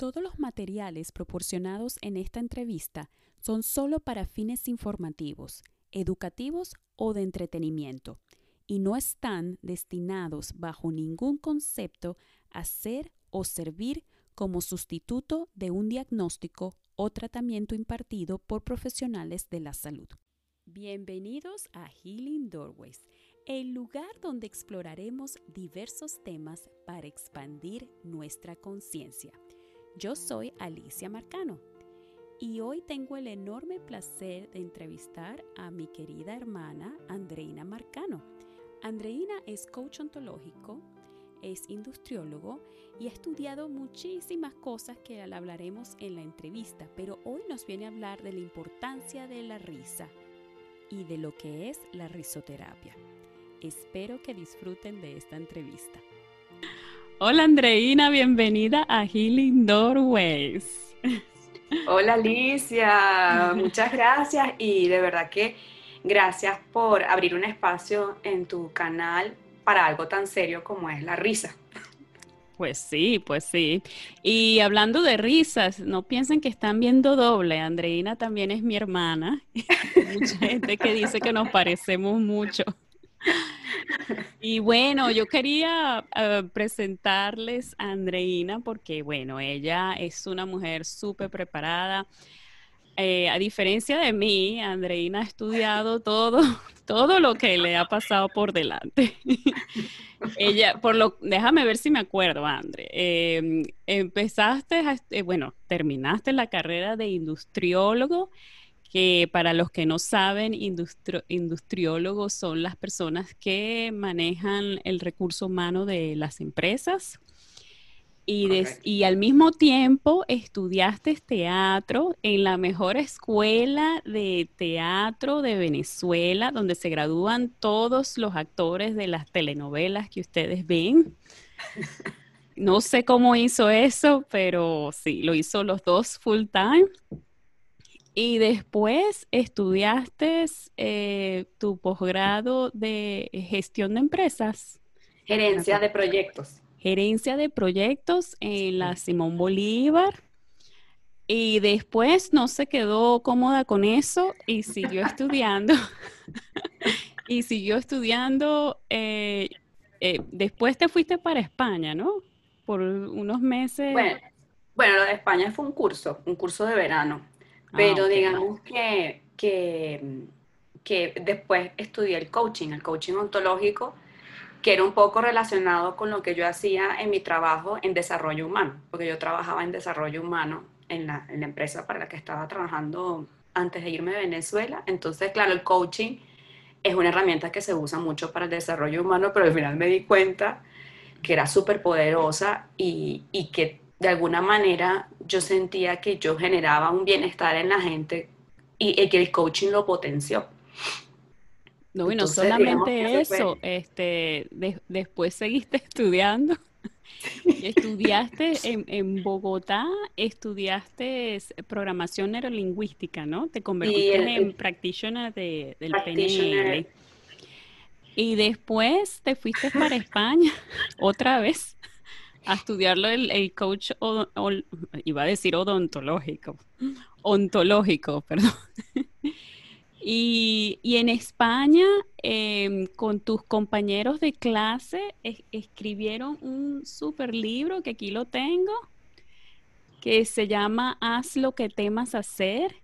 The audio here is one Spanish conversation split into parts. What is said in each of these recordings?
Todos los materiales proporcionados en esta entrevista son solo para fines informativos, educativos o de entretenimiento y no están destinados bajo ningún concepto a ser o servir como sustituto de un diagnóstico o tratamiento impartido por profesionales de la salud. Bienvenidos a Healing Doorways, el lugar donde exploraremos diversos temas para expandir nuestra conciencia. Yo soy Alicia Marcano y hoy tengo el enorme placer de entrevistar a mi querida hermana Andreina Marcano. Andreina es coach ontológico, es industriólogo y ha estudiado muchísimas cosas que hablaremos en la entrevista, pero hoy nos viene a hablar de la importancia de la risa y de lo que es la risoterapia. Espero que disfruten de esta entrevista. Hola Andreina, bienvenida a Healing Doorways. Hola Alicia, muchas gracias y de verdad que gracias por abrir un espacio en tu canal para algo tan serio como es la risa. Pues sí, pues sí. Y hablando de risas, no piensen que están viendo doble. Andreina también es mi hermana. Mucha gente que dice que nos parecemos mucho. Y bueno, yo quería eh, presentarles a Andreina porque, bueno, ella es una mujer súper preparada. Eh, a diferencia de mí, Andreina ha estudiado todo, todo lo que le ha pasado por delante. ella, por lo, déjame ver si me acuerdo, Andre. Em, empezaste, eh, bueno, terminaste la carrera de industriólogo que para los que no saben, industriólogos son las personas que manejan el recurso humano de las empresas. Y, y, al mismo tiempo estudiaste teatro en la mejor escuela de teatro de Venezuela, donde se gradúan todos los actores de las telenovelas que ustedes ven. No sé cómo hizo eso, pero sí, lo hizo los dos full time. Y después estudiaste eh, tu posgrado de gestión de empresas. Gerencia de proyectos. Gerencia de proyectos en la Simón Bolívar. Y después no se quedó cómoda con eso y siguió estudiando. y siguió estudiando. Eh, eh, después te fuiste para España, ¿no? Por unos meses. Bueno, bueno, lo de España fue un curso, un curso de verano. Ah, Pero digamos que, que, después estudié el coaching, el coaching ontológico, que era un poco relacionado con lo que yo hacía en mi trabajo en desarrollo humano, porque yo trabajaba en desarrollo humano en la, en la empresa para la que estaba trabajando antes de irme de Venezuela. Entonces, claro, el coaching es una herramienta que se usa mucho para el desarrollo humano, pero al final me di cuenta que era súper poderosa y, y, que de alguna manera yo sentía que yo generaba un bienestar en la gente y, que el coaching lo potenció. No, y no solamente eso, este, después seguiste estudiando. estudiaste en, Bogotá, estudiaste programación neurolingüística, ¿no? Te convertiste en practitioner de, del PNL. Y después te fuiste para España otra vez a estudiarlo el, coach, iba a decir odontológico, ontológico, perdón. y, en España, em, con tus compañeros de clase, escribieron un super libro que aquí lo tengo, que se llama Haz lo que temas hacer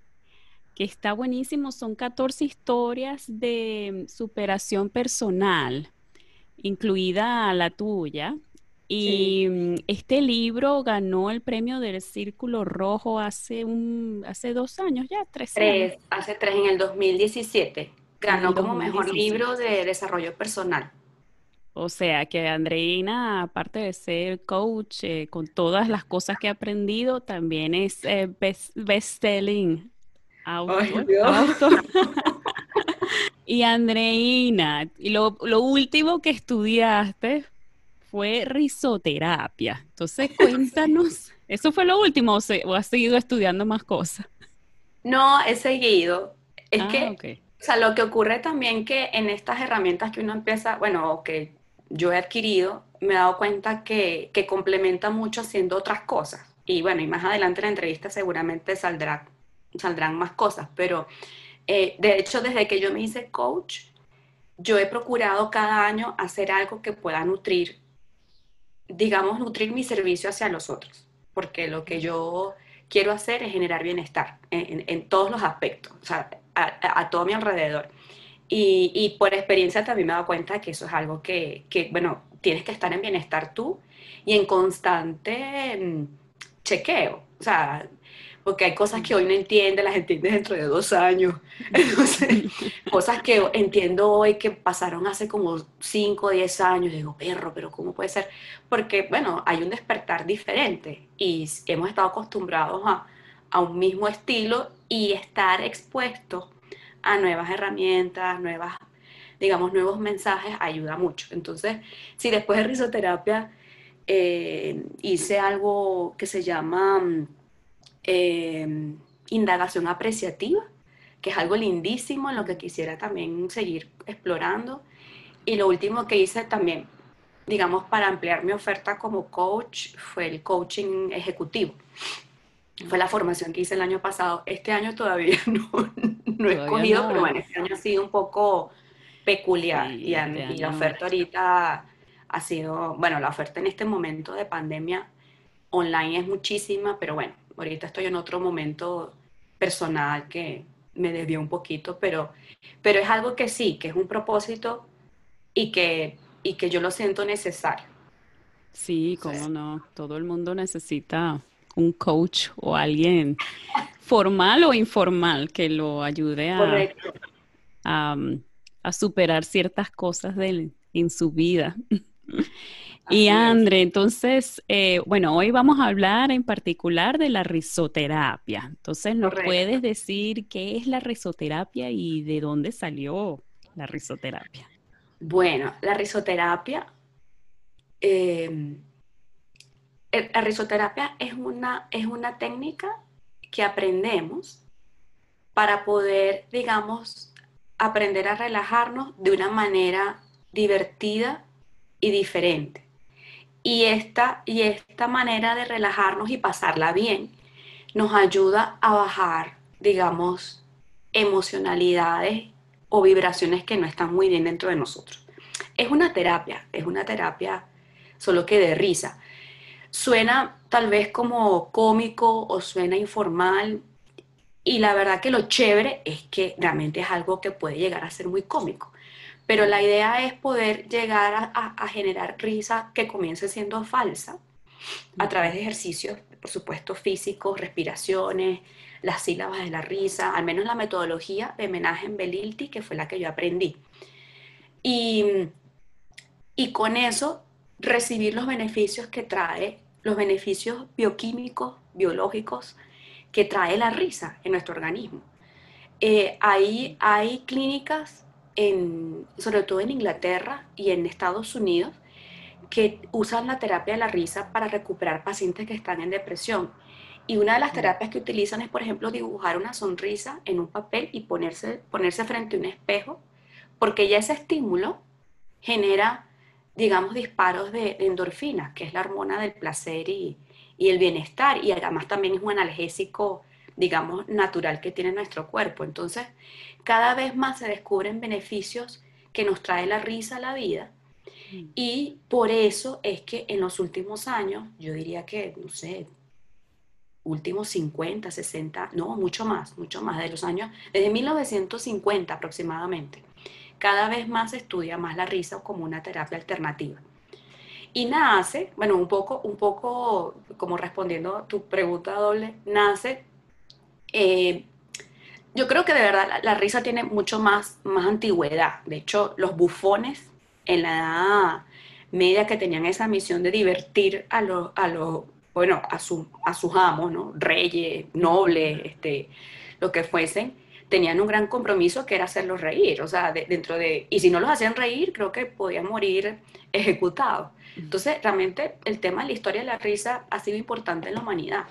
que está buenísimo. Son 14 historias de superación personal, incluida la tuya, y mm, este libro ganó el premio del Círculo Rojo hace un hace dos años ya, tres, tres Hace tres, en el 2017. Ganó como mejor libro de desarrollo personal. O sea que Andreina, aparte de ser coach, eh, con todas las cosas que ha aprendido, también es eh, best-selling autor. y Andreina, y lo, lo último que estudiaste fue risoterapia. Entonces, cuéntanos, ¿eso fue lo último o, has seguido estudiando más cosas? No, he seguido. Es ah, que, o sea, lo que ocurre también que en estas herramientas que uno empieza, bueno, o que yo he adquirido, me he dado cuenta que, que complementa mucho haciendo otras cosas. y bueno, y más adelante en la entrevista seguramente saldrá, saldrán más cosas, pero eh, de hecho desde que yo me hice coach, yo he procurado cada año hacer algo que pueda nutrir, digamos, nutrir mi servicio hacia los otros, porque lo que yo quiero hacer es generar bienestar en, todos los aspectos, o sea, a, todo mi alrededor. Y, por experiencia también me he dado cuenta que eso es algo que, que, bueno, tienes que estar en bienestar tú y en constante mm, chequeo. O sea, porque hay cosas que hoy no entiende, las entiende dentro de dos años. Entonces, cosas que entiendo hoy que pasaron hace como cinco o diez años. Digo, perro, pero ¿cómo puede ser? Porque, bueno, hay un despertar diferente y hemos estado acostumbrados a, a un mismo estilo y estar expuestos a nuevas herramientas, nuevas, digamos, nuevos mensajes ayuda mucho. Entonces, si después de risoterapia eh, hice algo que se llama Em, indagación apreciativa, que es algo lindísimo en lo que quisiera también seguir explorando. Y lo último que hice también, digamos, para ampliar mi oferta como coach, fue el coaching ejecutivo. Fue la formación que hice el año pasado. Este año todavía no, no he escogido, pero bueno, este año ha sido un poco peculiar. y, este y la oferta ahorita ha sido, bueno, la oferta en este momento de pandemia online es muchísima, pero bueno, ahorita estoy en otro momento personal que me desvió un poquito, pero, pero es algo que sí, que es un propósito y que, y que yo lo siento necesario. Sí, cómo no, todo el mundo necesita un coach o alguien formal o informal que lo ayude a, a, superar ciertas cosas en su vida. Y Andre, entonces, eh, bueno, hoy vamos a hablar en particular de la risoterapia. Entonces, ¿nos puedes decir qué es la risoterapia y de dónde salió la risoterapia? Bueno, la risoterapia, em, la risoterapia es una, es una técnica que aprendemos para poder, digamos, aprender a relajarnos de una manera divertida y diferente. Y esta, y esta manera de relajarnos y pasarla bien nos ayuda a bajar, digamos, emocionalidades o vibraciones que no están muy bien dentro de nosotros. Es una terapia, es una terapia solo que de risa. Suena tal vez como cómico o suena informal y la verdad que lo chévere es que realmente es algo que puede llegar a ser muy cómico. Pero la idea es poder llegar a, generar risa que comience siendo falsa a través de ejercicios, por supuesto, físicos, respiraciones, las sílabas de la risa, al menos la metodología de homenaje en Belilti, que fue la que yo aprendí. Y, y con eso recibir los beneficios que trae, los beneficios bioquímicos, biológicos que trae la risa en nuestro organismo. Eh, ahí hay clínicas sobre todo en Inglaterra y en Estados Unidos, que usan la terapia de la risa para recuperar pacientes que están en depresión. Y una de las terapias que utilizan es, por ejemplo, dibujar una sonrisa en un papel y ponerse, ponerse frente a un espejo, porque ya ese estímulo genera, digamos, disparos de, endorfina, que es la hormona del placer y, y el bienestar, y además también es un analgésico digamos, natural que tiene nuestro cuerpo. Entonces, cada vez más se descubren beneficios que nos trae la risa a la vida. Mm. Y por eso es que en los últimos años, yo diría que, no sé, últimos 50, 60, no, mucho más, mucho más, de los años, desde 1950 aproximadamente, cada vez más se estudia más la risa como una terapia alternativa. Y nace, bueno, un poco, un poco como respondiendo a tu pregunta doble, nace eh, yo creo que de verdad la, risa tiene mucho más, más antigüedad. De hecho, los bufones en la edad media que tenían esa misión de divertir a los, a los bueno, a, su, a sus amos, ¿no? Reyes, nobles, este, lo que fuesen, tenían un gran compromiso que era hacerlos reír, o sea, dentro de, y si no los hacían reír, creo que podían morir ejecutados. Entonces, realmente el tema de la historia de la risa ha sido importante en la humanidad.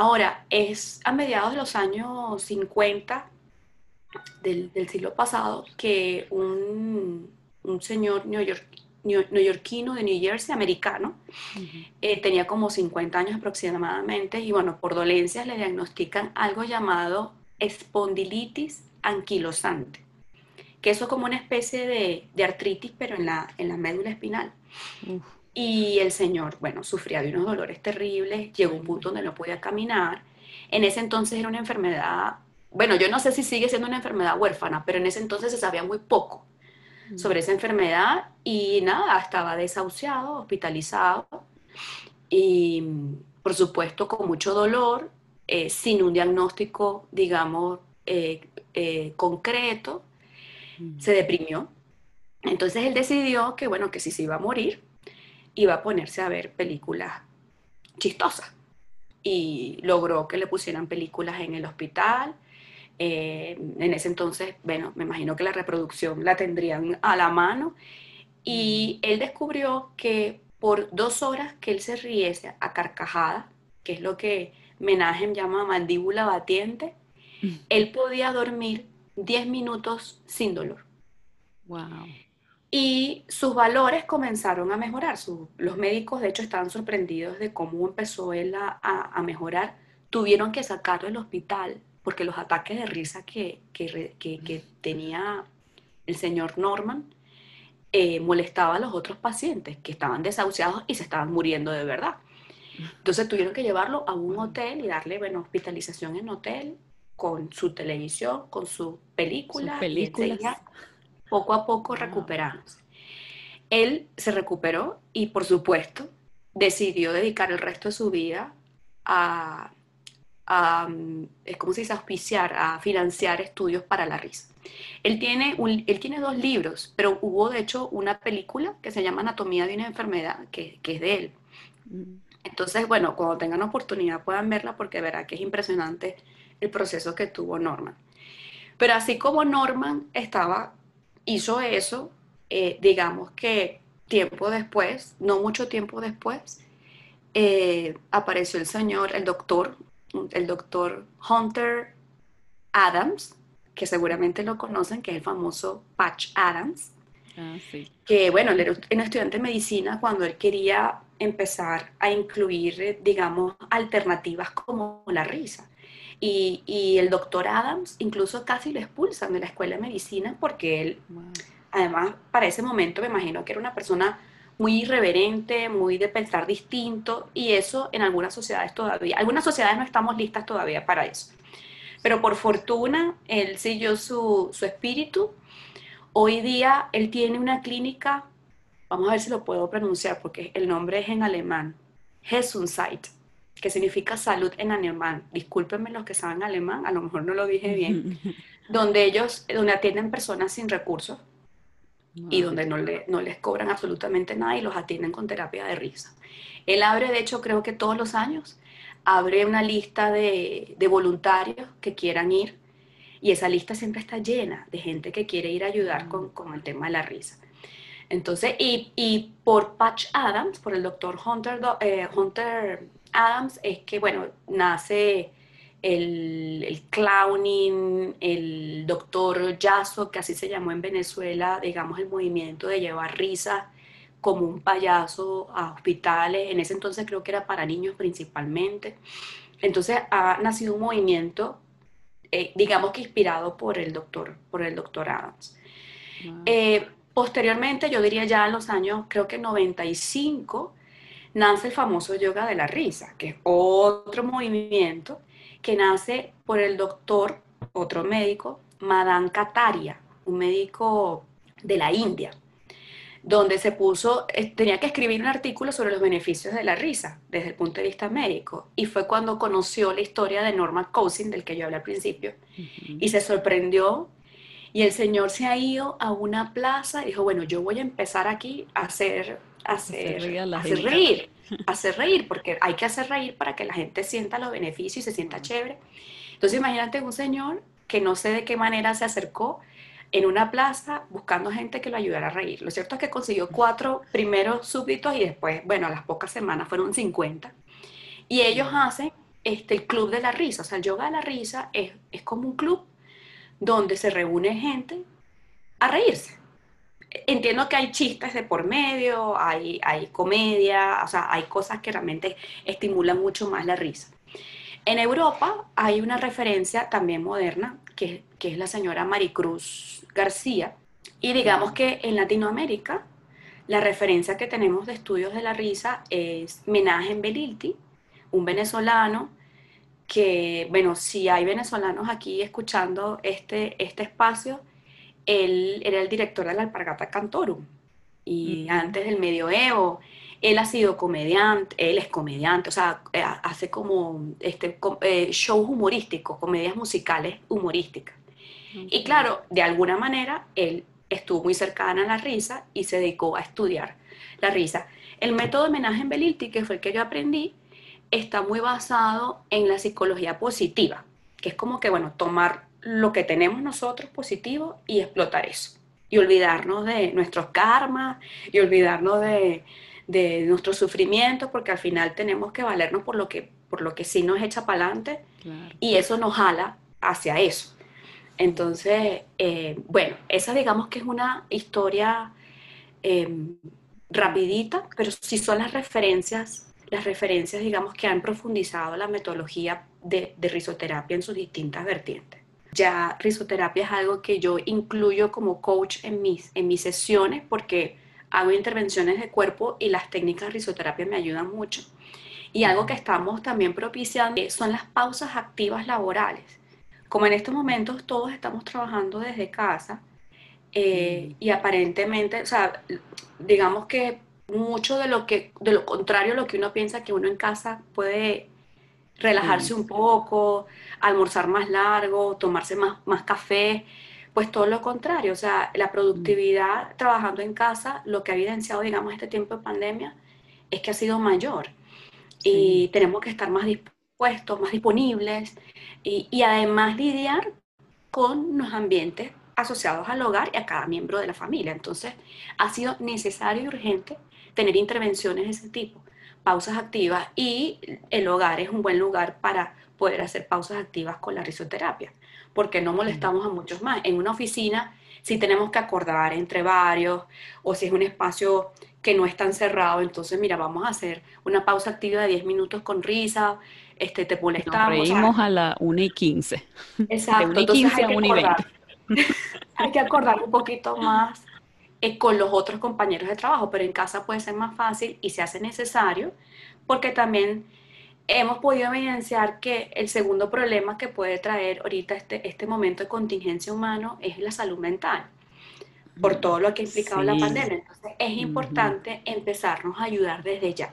Ahora, es a mediados de los años 50 del, siglo pasado que un, señor neoyorquino de New Jersey, americano. Eh, tenía como 50 años aproximadamente y bueno, por dolencias le diagnostican algo llamado espondilitis anquilosante, que eso es como una especie de, artritis, pero en la, en la médula espinal. Y el señor, bueno, sufría de unos dolores terribles, llegó a un punto donde no podía caminar. En ese entonces era una enfermedad, bueno, yo no sé si sigue siendo una enfermedad huérfana, pero en ese entonces se sabía muy poco sobre esa enfermedad y nada, estaba desahuciado, hospitalizado y por supuesto con mucho dolor, eh, sin un diagnóstico, digamos, eh, eh, concreto, se deprimió. Entonces él decidió que, bueno, que si se iba a morir, iba a ponerse a ver películas chistosas. Y logró que le pusieran películas en el hospital. Eh, en ese entonces, bueno, me imagino que la reproducción la tendrían a la mano. Y él descubrió que por dos horas que él se riese a carcajada, que es lo que Menahem llama mandíbula batiente, mm. él podía dormir 10 minutos sin dolor. Wow. Y sus valores comenzaron a mejorar. los médicos, de hecho, estaban sorprendidos de cómo empezó él a, mejorar. Tuvieron que sacarlo del hospital porque los ataques de risa que, que, tenía el señor Norman eh, molestaba a los otros pacientes que estaban desahuciados y se estaban muriendo de verdad. Entonces tuvieron que llevarlo a un hotel y darle, bueno, hospitalización en hotel con su televisión, con su película. películas poco a poco recuperamos. Él se recuperó y, por supuesto, decidió dedicar el resto de su vida a, es como se dice, auspiciar, a financiar estudios para la risa. Él tiene, él tiene dos libros, pero hubo de hecho una película que se llama Anatomía de una enfermedad, que, que es de él. Mm. Entonces, bueno, cuando tengan oportunidad puedan verla porque verá que es impresionante el proceso que tuvo Norman. Pero así como Norman estaba hizo eso, eh, digamos que tiempo después, no mucho tiempo después, eh, apareció el señor, el doctor, el doctor Hunter Adams, que seguramente lo conocen, que es el famoso Patch Adams. Ah, que bueno, él era un estudiante de medicina cuando él quería empezar a incluir, digamos, alternativas como la risa. Y, el doctor Adams incluso casi lo expulsan de la escuela de medicina porque él, además, para ese momento me imagino que era una persona muy irreverente, muy de pensar distinto, y eso en algunas sociedades todavía, algunas sociedades no estamos listas todavía para eso. Pero por fortuna, él siguió su, su espíritu. Hoy día él tiene una clínica, vamos a ver si lo puedo pronunciar porque el nombre es en alemán, Gesundheit que significa salud en alemán. Discúlpenme los que saben alemán, a lo mejor no lo dije bien. donde ellos, donde atienden personas sin recursos y donde no, le, no les cobran absolutamente nada y los atienden con terapia de risa. Él abre, de hecho, creo que todos los años, abre una lista de, de voluntarios que quieran ir y esa lista siempre está llena de gente que quiere ir a ayudar con, con el tema de la risa. Entonces, y, y, por Patch Adams, por el doctor Hunter, eh, Hunter Adams es que, bueno, nace el, el, clowning, el doctor Yasso, que así se llamó en Venezuela, digamos, el movimiento de llevar risa como un payaso a hospitales. En ese entonces creo que era para niños principalmente. Entonces ha nacido un movimiento, eh, digamos que inspirado por el doctor, por el doctor Adams. Eh, posteriormente, yo diría ya en los años, creo que 95, nace el famoso yoga de la risa, que es otro movimiento que nace por el doctor, otro médico, Madan Kataria, un médico de la India, donde se puso, eh, tenía que escribir un artículo sobre los beneficios de la risa desde el punto de vista médico. Y fue cuando conoció la historia de Norman Cousin, del que yo hablé al principio, y se sorprendió. Y el señor se ha ido a una plaza y dijo, bueno, yo voy a empezar aquí a hacer hacer, reír, hacer reír, porque hay que hacer reír para que la gente sienta los beneficios y se sienta chévere. Entonces imagínate un señor que no sé de qué manera se acercó en una plaza buscando gente que lo ayudara a reír. Lo cierto es que consiguió cuatro primeros súbditos y después, bueno, a las pocas semanas fueron 50. Y ellos hacen este, el club de la risa, o sea, el yoga de la risa es, es como un club donde se reúne gente a reírse entiendo que hay chistes de por medio, hay, hay comedia, o sea, hay cosas que realmente estimulan mucho más la risa. En Europa hay una referencia también moderna, que, que es la señora Maricruz García, y digamos que en Latinoamérica la referencia que tenemos de estudios de la risa es Menaje en Belilti, un venezolano que, bueno, si hay venezolanos aquí escuchando este, este espacio, él era el director de la Alpargata Cantorum y antes del medioevo. Él ha sido comediante, él es comediante, o sea, eh, hace como este, eh, shows humorísticos, comedias musicales humorísticas. Y claro, de alguna manera, él estuvo muy cercana a la risa y se dedicó a estudiar la risa. El método de homenaje en Belilti, que fue el que yo aprendí, está muy basado en la psicología positiva, que es como que, bueno, tomar lo que tenemos nosotros positivo y explotar eso. Y olvidarnos de nuestros karmas y olvidarnos de, de nuestro sufrimiento, porque al final tenemos que valernos por lo que, por lo que sí nos echa para adelante y eso nos jala hacia eso. Entonces, eh, bueno, esa digamos que es una historia em, rapidita, pero sí son las referencias las referencias, digamos, que han profundizado la metodología de, risoterapia en sus distintas vertientes. Ya risoterapia es algo que yo incluyo como coach en mis, en mis sesiones porque hago intervenciones de cuerpo y las técnicas de risoterapia me ayudan mucho. Y algo que estamos también propiciando son las pausas activas laborales. Como en estos momentos todos estamos trabajando desde casa eh, y aparentemente, o sea, digamos que mucho de lo que, de lo contrario a lo que uno piensa que uno en casa puede relajarse un poco, almorzar más largo, tomarse más, más café, pues todo lo contrario, o sea, la productividad trabajando en casa, lo que ha evidenciado, digamos, este tiempo de pandemia, es que ha sido mayor. Y tenemos que estar más dispuestos, más disponibles y, y además lidiar con los ambientes asociados al hogar y a cada miembro de la familia. Entonces, ha sido necesario y urgente tener intervenciones de ese tipo, pausas activas y el hogar es un buen lugar para poder hacer pausas activas con la risoterapia, porque no molestamos a muchos más. En una oficina, si tenemos que acordar entre varios o si es un espacio que no es tan cerrado, entonces mira, vamos a hacer una pausa activa de 10 minutos con risa, este, te molestamos. Nos reímos a la 1 y 15. Exacto. De 1 y 15 a 1 y 20. hay que acordar un poquito más eh, con los otros compañeros de trabajo, pero en casa puede ser más fácil y se hace necesario porque también hemos podido evidenciar que el segundo problema que puede traer ahorita este, este momento de contingencia humano es la salud mental, por mm, todo lo que ha implicado la pandemia. Entonces es importante empezarnos a ayudar desde ya,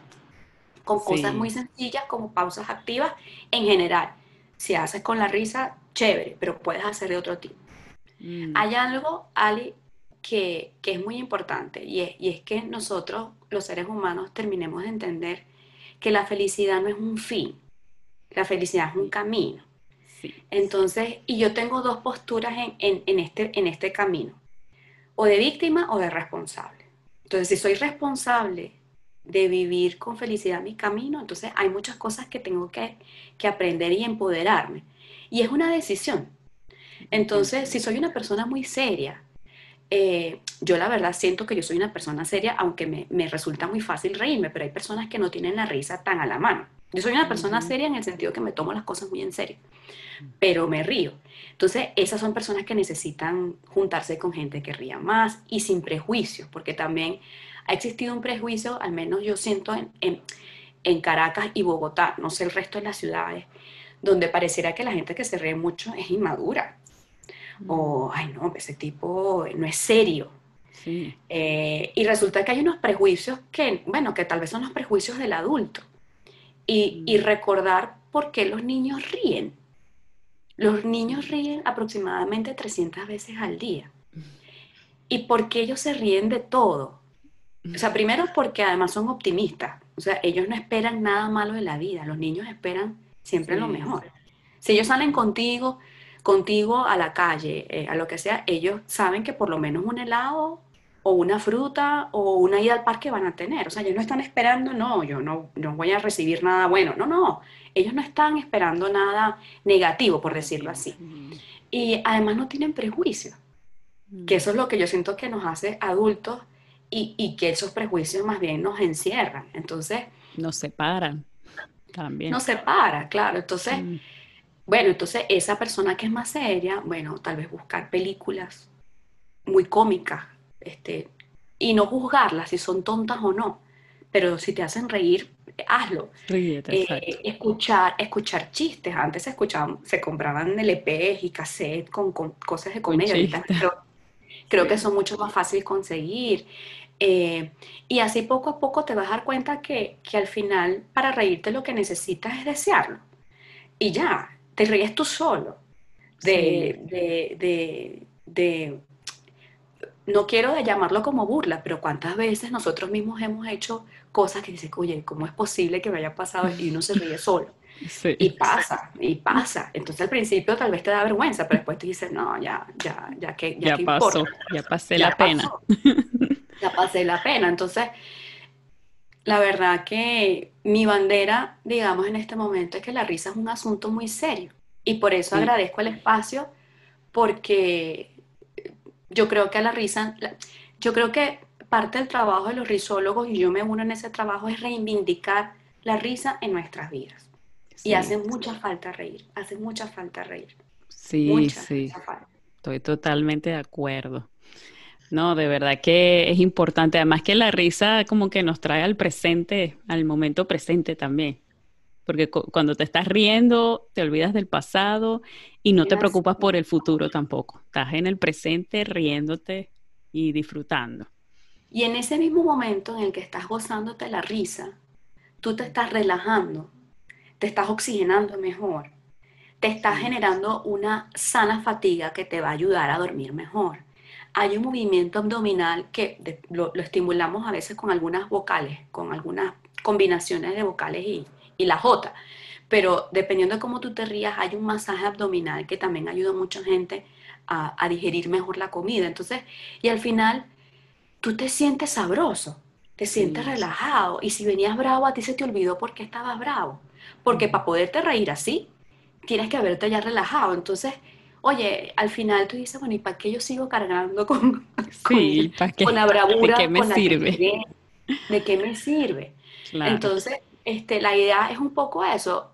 con cosas muy sencillas como pausas activas en general. Si haces con la risa, chévere, pero puedes hacer de otro tipo. Mm. Hay algo, Ali, que, es muy importante y es, que nosotros, los seres humanos, terminemos de entender que la felicidad no es un fin, la felicidad es un camino. Entonces, y yo tengo dos posturas en, este, en este camino, o de víctima o de responsable. Entonces, si soy responsable de vivir con felicidad mi camino, entonces hay muchas cosas que tengo que, que aprender y empoderarme. Y es una decisión. Entonces, si soy una persona muy seria, eh, yo la verdad siento que yo soy una persona seria, aunque me, resulta muy fácil reírme, pero hay personas que no tienen la risa tan a la mano. Yo soy una persona seria en el sentido que me tomo las cosas muy en serio, pero me río. Entonces, esas son personas que necesitan juntarse con gente que ría más y sin prejuicios, porque también ha existido un prejuicio, al menos yo siento en, en Caracas y Bogotá, no sé el resto de las ciudades, donde pareciera que la gente que se ríe mucho es inmadura o, ay no, ese tipo no es serio. Eh, y resulta que hay unos prejuicios que, bueno, que tal vez son los prejuicios del adulto. Y, y, mm. recordar por qué los niños ríen. Los niños ríen aproximadamente 300 veces al día. ¿Y por qué ellos se ríen de todo? O sea, primero porque además son optimistas. O sea, ellos no esperan nada malo de la vida. Los niños esperan siempre lo mejor. Si ellos salen contigo, contigo a la calle, eh, a lo que sea, ellos saben que por lo menos un helado o una fruta o una ida al parque van a tener. O sea, ellos no están esperando, no, yo no, no voy a recibir nada bueno. No, no, ellos no están esperando nada negativo, por decirlo así. Y además no tienen prejuicios. Que eso es lo que yo siento que nos hace adultos y, que esos prejuicios más bien nos encierran. Entonces... Nos separan también. Nos separa, claro. Entonces, mm. Bueno, entonces esa persona que es más seria, bueno, tal vez buscar películas muy cómicas, este, y no juzgarlas si son tontas o no, pero si te hacen reír, hazlo. eh, escuchar, escuchar chistes. Antes se escuchaban, se compraban LPs y cassettes con, cosas de comedia. Pero creo que son mucho más fáciles de conseguir. Eh, y así poco a poco te vas a dar cuenta que, al final para reírte lo que necesitas es desearlo. Y ya, te ríes tú solo de, de, no quiero llamarlo como burla, pero cuántas veces nosotros mismos hemos hecho cosas que dices, oye, ¿cómo es posible que me haya pasado? Y uno se ríe solo. Y pasa, y pasa. Entonces al principio tal vez te da vergüenza, pero después te dices, no, ya, ya, ya que ya, pasó, ya pasé la pena. Ya pasé la pena. Entonces, la verdad que mi bandera, digamos, en este momento es que la risa es un asunto muy serio. Y por eso agradezco el espacio, porque yo creo que a la risa, yo creo que parte del trabajo de los risólogos, y yo me uno en ese trabajo, es reivindicar la risa en nuestras vidas. y hace mucha falta reír, hace mucha falta reír. Sí, sí. Estoy totalmente de acuerdo. No, de verdad que es importante. Además que la risa como que nos trae al presente, al momento presente también. Porque cuando te estás riendo, te olvidas del pasado y no te preocupas por el futuro tampoco. Estás en el presente riéndote y disfrutando. Y en ese mismo momento en el que estás gozándote la risa, tú te estás relajando, te estás oxigenando mejor, te estás generando una sana fatiga que te va a ayudar a dormir mejor hay un movimiento abdominal que lo, estimulamos a veces con algunas vocales, con algunas combinaciones de vocales y, la J. Pero dependiendo de cómo tú te rías, hay un masaje abdominal que también ayuda a mucha gente a, digerir mejor la comida. Entonces, y al final, tú te sientes sabroso, te sientes relajado. Y si venías bravo, a ti se te olvidó por qué estabas bravo. Porque para poderte reír así, tienes que haberte ya relajado. Entonces, oye, al final tú dices, bueno, ¿y para qué yo sigo cargando con, la bravura? ¿De qué me sirve? ¿De qué me sirve? Entonces, este, la idea es un poco eso.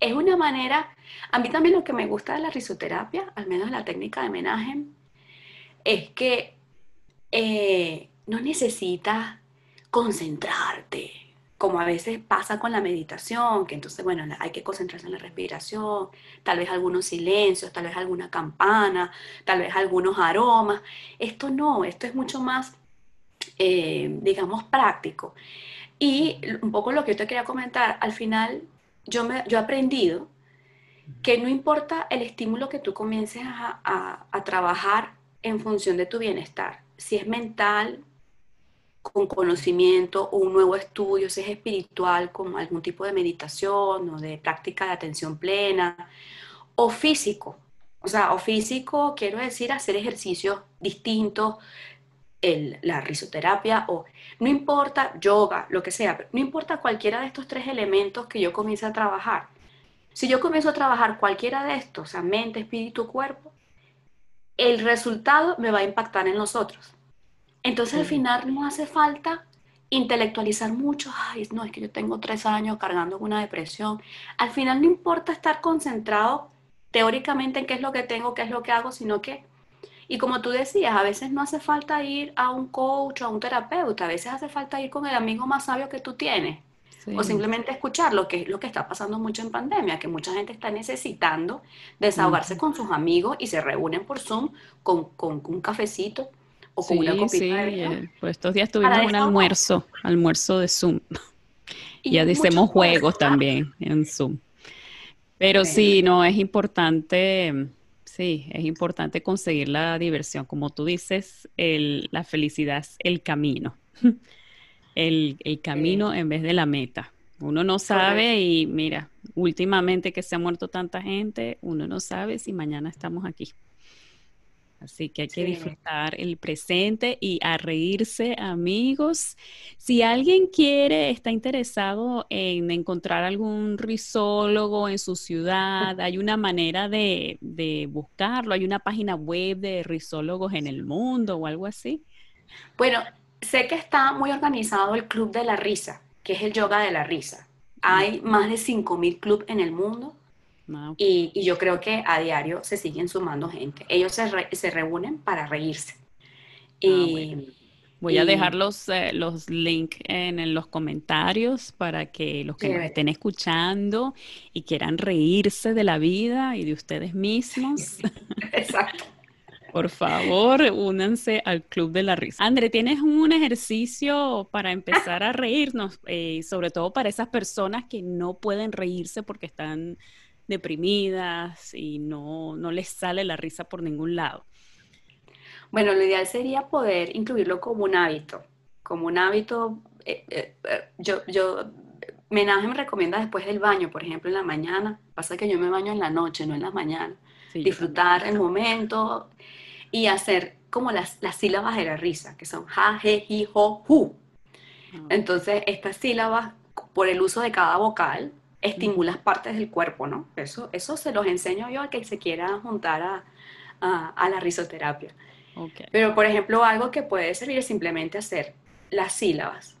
Es una manera, a mí también lo que me gusta de la risoterapia, al menos la técnica de menaje, es que eh, no necesitas concentrarte, como a veces pasa con la meditación, que entonces, bueno, hay que concentrarse en la respiración, tal vez algunos silencios, tal vez alguna campana, tal vez algunos aromas. Esto no, esto es mucho más, eh, digamos, práctico. Y un poco lo que yo te quería comentar, al final yo, me, yo he aprendido que no importa el estímulo que tú comiences a, a trabajar en función de tu bienestar, si es mental, con conocimiento o un nuevo estudio, si es espiritual, como algún tipo de meditación o de práctica de atención plena, o físico. O sea, o físico, quiero decir, hacer ejercicios distintos, la risoterapia, o no importa, yoga, lo que sea, no importa cualquiera de estos tres elementos que yo comience a trabajar. Si yo comienzo a trabajar cualquiera de estos, o sea, mente, espíritu, cuerpo, el resultado me va a impactar en los otros. Entonces al final no hace falta intelectualizar mucho, ay, no, es que yo tengo tres años cargando con una depresión. Al final no importa estar concentrado teóricamente en qué es lo que tengo, qué es lo que hago, sino que, y como tú decías, a veces no hace falta ir a un coach o a un terapeuta, a veces hace falta ir con el amigo más sabio que tú tienes. O simplemente escuchar lo que es lo que está pasando mucho en pandemia, que mucha gente está necesitando desahogarse con sus amigos y se reúnen por Zoom con, con un cafecito o con una copita sí, eh, pues estos días tuvimos un almuerzo, almuerzo de Zoom. Y ya decimos juegos también en Zoom. Pero sí, no, es importante, sí, es importante conseguir la diversión. Como tú dices, la felicidad es el camino. El, camino en vez de la meta. Uno no sabe y mira, últimamente que se ha muerto tanta gente, uno no sabe si mañana estamos aquí. Así que hay que disfrutar el presente y a reírse, amigos. Si alguien quiere, está interesado en encontrar algún risólogo en su ciudad, hay una manera de, de buscarlo, hay una página web de risólogos en el mundo o algo así. Bueno, sé que está muy organizado el Club de la Risa, que es el yoga de la risa. Hay más de 5.000 clubes en el mundo Ah, y, yo creo que a diario se siguen sumando gente. Ellos se, reúnen para reírse. Ah, y, Voy a dejar los, eh, los links en, los comentarios para que los que nos estén escuchando y quieran reírse de la vida y de ustedes mismos. Exacto. Por favor, únanse al Club de la Risa. André, ¿tienes un ejercicio para empezar a reírnos? Eh, sobre todo para esas personas que no pueden reírse porque están deprimidas y no, no les sale la risa por ningún lado. Bueno, lo ideal sería poder incluirlo como un hábito, como un hábito. Eh, eh, eh, yo, yo, Menaje me recomienda después del baño, por ejemplo, en la mañana. Pasa que yo me baño en la noche, no en la mañana. Disfrutar el momento y hacer como las, las sílabas de la risa, que son ja, je, hi, ho, hu. Entonces, estas sílabas, por el uso de cada vocal, estimulas partes del cuerpo, ¿no? Eso, eso se los enseño yo a que se quiera juntar a, a, la risoterapia. Pero, por ejemplo, algo que puede servir es simplemente hacer las sílabas.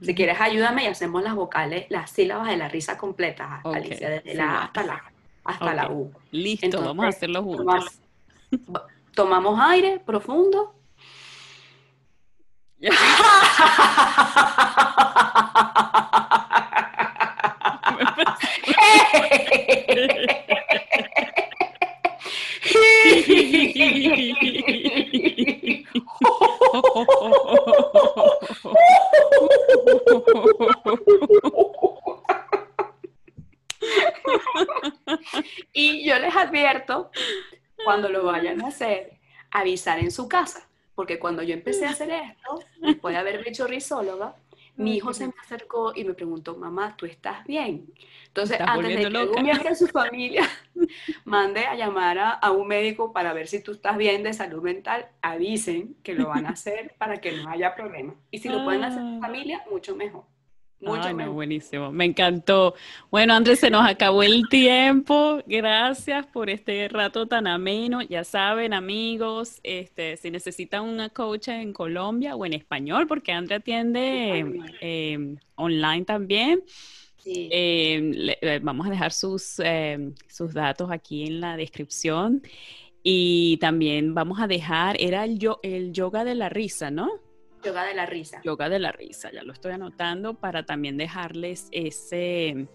si quieres, ayúdame y hacemos las vocales, las sílabas de la risa completa, Alicia, desde la A hasta la, hasta la U. Listo, vamos a hacerlo juntos. tomamos aire profundo. y yo les advierto, cuando lo vayan a hacer, avisar en su casa, porque cuando yo empecé a hacer esto, después de haber hecho risóloga, mi hijo se me acercó y me preguntó, mamá, ¿tú estás bien? Entonces, antes de que un miembro de su familia mande a llamar a, un médico para ver si tú estás bien de salud mental, avisen que lo van a hacer para que no haya problema. Y si lo pueden hacer en ah. familia, mucho mejor. Mucho buenísimo, me encantó. Bueno, Andrés, se nos acabó el tiempo. Gracias por este rato tan ameno. Ya saben, amigos, este, si necesitan una coach en Colombia o en español, porque Andrea atiende em, online también. Em, eh, vamos a dejar sus, em, sus datos aquí en la descripción. Y también vamos a dejar, era el, yo, el yoga de la risa, ¿no? Yoga de la risa. Yoga de la risa, ya lo estoy anotando para también dejarles ese,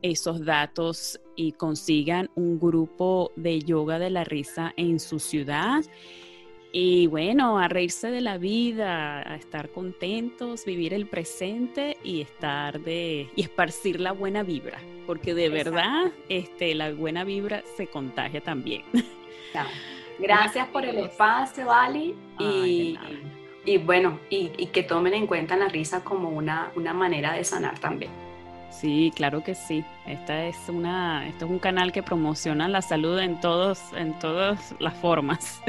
esos datos y consigan un grupo de yoga de la risa en su ciudad. Y bueno, a reírse de la vida, a estar contentos, vivir el presente y estar de y esparcir la buena vibra, porque de verdad este la buena vibra se contagia también. Gracias por el espacio, Ali, y y bueno, y, que tomen en cuenta la risa como una, una manera de sanar también. Sí, claro que sí. Esta es una, esto es un canal que promociona la salud en todos, en todas las formas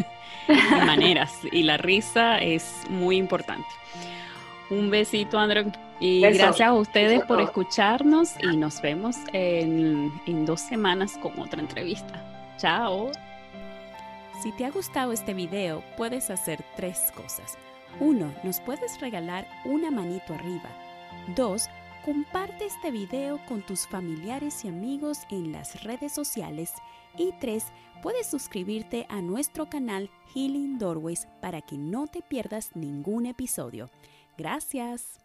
y maneras. Y la risa es muy importante. Un besito, André. Y gracias a ustedes por escucharnos y nos vemos en, en dos semanas con otra entrevista. Chao. Si te ha gustado este video, puedes hacer tres cosas. 1. Nos puedes regalar una manito arriba. 2. Comparte este video con tus familiares y amigos en las redes sociales. Y 3. Puedes suscribirte a nuestro canal Healing Doorways para que no te pierdas ningún episodio. Gracias.